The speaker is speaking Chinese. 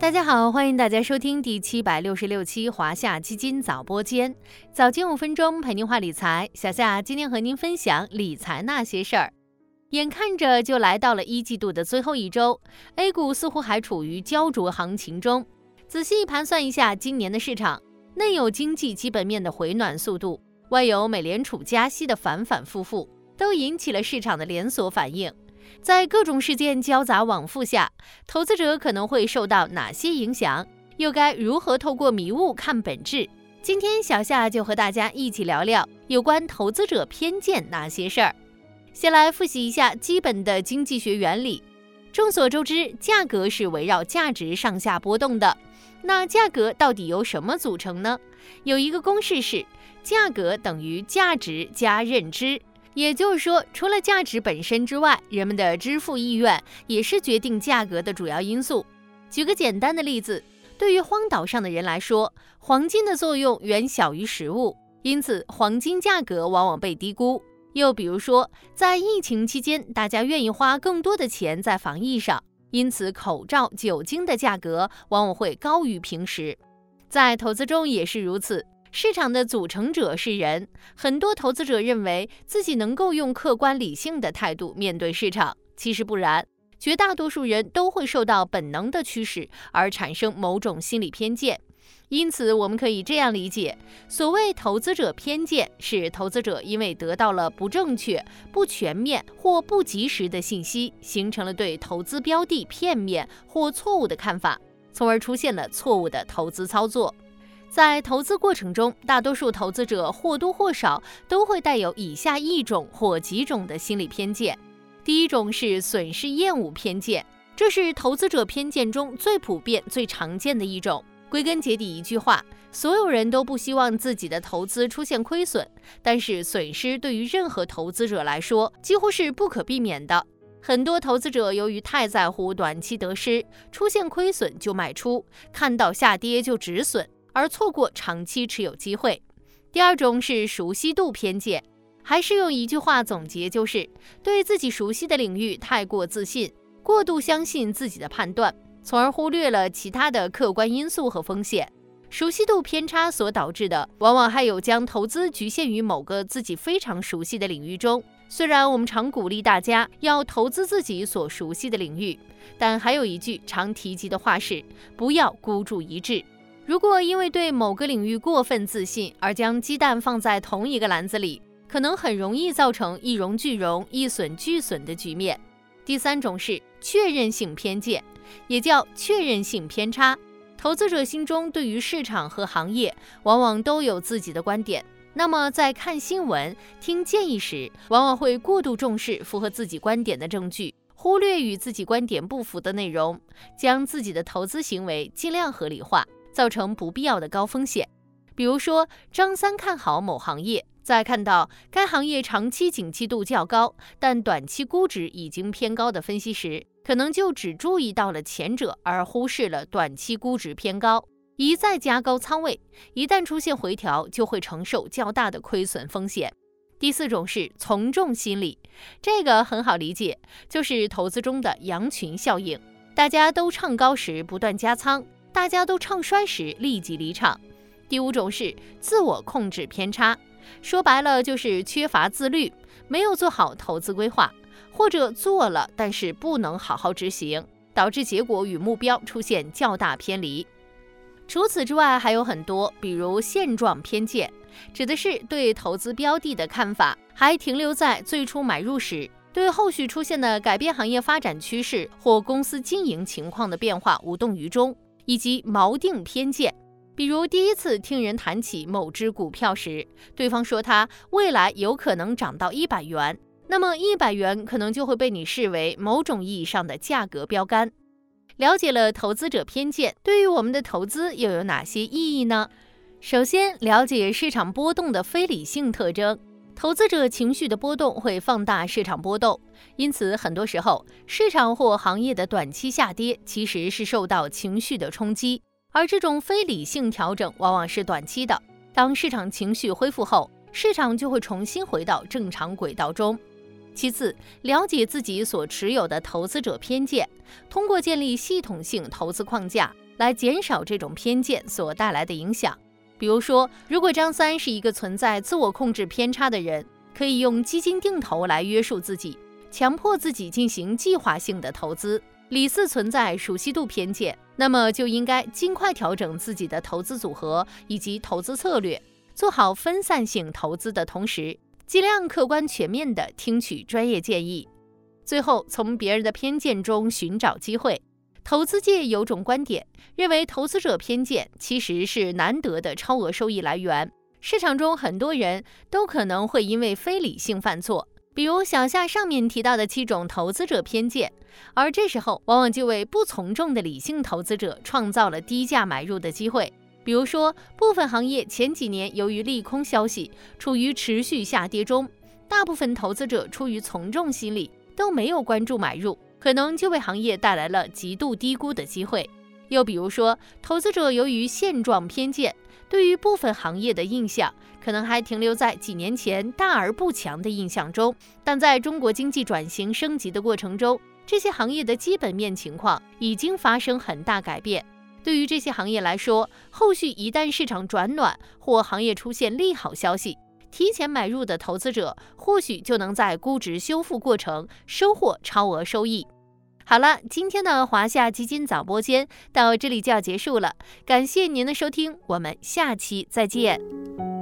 大家好，欢迎大家收听第七百六十六期华夏基金早播间，早间五分钟陪您话理财。小夏今天和您分享理财那些事儿。眼看着就来到了一季度的最后一周，A 股似乎还处于焦灼行情中。仔细盘算一下今年的市场，内有经济基本面的回暖速度，外有美联储加息的反反复复，都引起了市场的连锁反应。在各种事件交杂往复下，投资者可能会受到哪些影响？又该如何透过迷雾看本质？今天小夏就和大家一起聊聊有关投资者偏见那些事儿。先来复习一下基本的经济学原理。众所周知，价格是围绕价值上下波动的。那价格到底由什么组成呢？有一个公式是：价格等于价值加认知。也就是说，除了价值本身之外，人们的支付意愿也是决定价格的主要因素。举个简单的例子，对于荒岛上的人来说，黄金的作用远小于食物，因此黄金价格往往被低估。又比如说，在疫情期间，大家愿意花更多的钱在防疫上，因此口罩、酒精的价格往往会高于平时。在投资中也是如此。市场的组成者是人，很多投资者认为自己能够用客观理性的态度面对市场，其实不然。绝大多数人都会受到本能的驱使而产生某种心理偏见。因此，我们可以这样理解：所谓投资者偏见，是投资者因为得到了不正确、不全面或不及时的信息，形成了对投资标的片面或错误的看法，从而出现了错误的投资操作。在投资过程中，大多数投资者或多或少都会带有以下一种或几种的心理偏见。第一种是损失厌恶偏见，这是投资者偏见中最普遍、最常见的一种。归根结底，一句话，所有人都不希望自己的投资出现亏损，但是损失对于任何投资者来说几乎是不可避免的。很多投资者由于太在乎短期得失，出现亏损就卖出，看到下跌就止损。而错过长期持有机会。第二种是熟悉度偏见，还是用一句话总结，就是对自己熟悉的领域太过自信，过度相信自己的判断，从而忽略了其他的客观因素和风险。熟悉度偏差所导致的，往往还有将投资局限于某个自己非常熟悉的领域中。虽然我们常鼓励大家要投资自己所熟悉的领域，但还有一句常提及的话是：不要孤注一掷。如果因为对某个领域过分自信而将鸡蛋放在同一个篮子里，可能很容易造成一荣俱荣、一损俱损的局面。第三种是确认性偏见，也叫确认性偏差。投资者心中对于市场和行业往往都有自己的观点，那么在看新闻、听建议时，往往会过度重视符合自己观点的证据，忽略与自己观点不符的内容，将自己的投资行为尽量合理化。造成不必要的高风险，比如说张三看好某行业，在看到该行业长期景气度较高，但短期估值已经偏高的分析时，可能就只注意到了前者，而忽视了短期估值偏高，一再加高仓位，一旦出现回调，就会承受较大的亏损风险。第四种是从众心理，这个很好理解，就是投资中的羊群效应，大家都唱高时不断加仓。大家都唱衰时立即离场。第五种是自我控制偏差，说白了就是缺乏自律，没有做好投资规划，或者做了但是不能好好执行，导致结果与目标出现较大偏离。除此之外还有很多，比如现状偏见，指的是对投资标的的看法还停留在最初买入时，对后续出现的改变行业发展趋势或公司经营情况的变化无动于衷。以及锚定偏见，比如第一次听人谈起某只股票时，对方说它未来有可能涨到一百元，那么一百元可能就会被你视为某种意义上的价格标杆。了解了投资者偏见对于我们的投资又有哪些意义呢？首先，了解市场波动的非理性特征。投资者情绪的波动会放大市场波动，因此很多时候市场或行业的短期下跌其实是受到情绪的冲击，而这种非理性调整往往是短期的。当市场情绪恢复后，市场就会重新回到正常轨道中。其次，了解自己所持有的投资者偏见，通过建立系统性投资框架，来减少这种偏见所带来的影响。比如说，如果张三是一个存在自我控制偏差的人，可以用基金定投来约束自己，强迫自己进行计划性的投资。李四存在熟悉度偏见，那么就应该尽快调整自己的投资组合以及投资策略，做好分散性投资的同时，尽量客观全面地听取专业建议。最后，从别人的偏见中寻找机会。投资界有种观点，认为投资者偏见其实是难得的超额收益来源。市场中很多人都可能会因为非理性犯错。比如小夏上面提到的七种投资者偏见，而这时候往往就为不从众的理性投资者创造了低价买入的机会。比如说，部分行业前几年由于利空消息处于持续下跌中，大部分投资者出于从众心理都没有关注买入，可能就为行业带来了极度低估的机会。又比如说，投资者由于现状偏见。对于部分行业的印象，可能还停留在几年前大而不强的印象中，但在中国经济转型升级的过程中，这些行业的基本面情况已经发生很大改变。对于这些行业来说，后续一旦市场转暖或行业出现利好消息，提前买入的投资者或许就能在估值修复过程收获超额收益。好了，今天的华夏基金早播间到这里就要结束了，感谢您的收听，我们下期再见。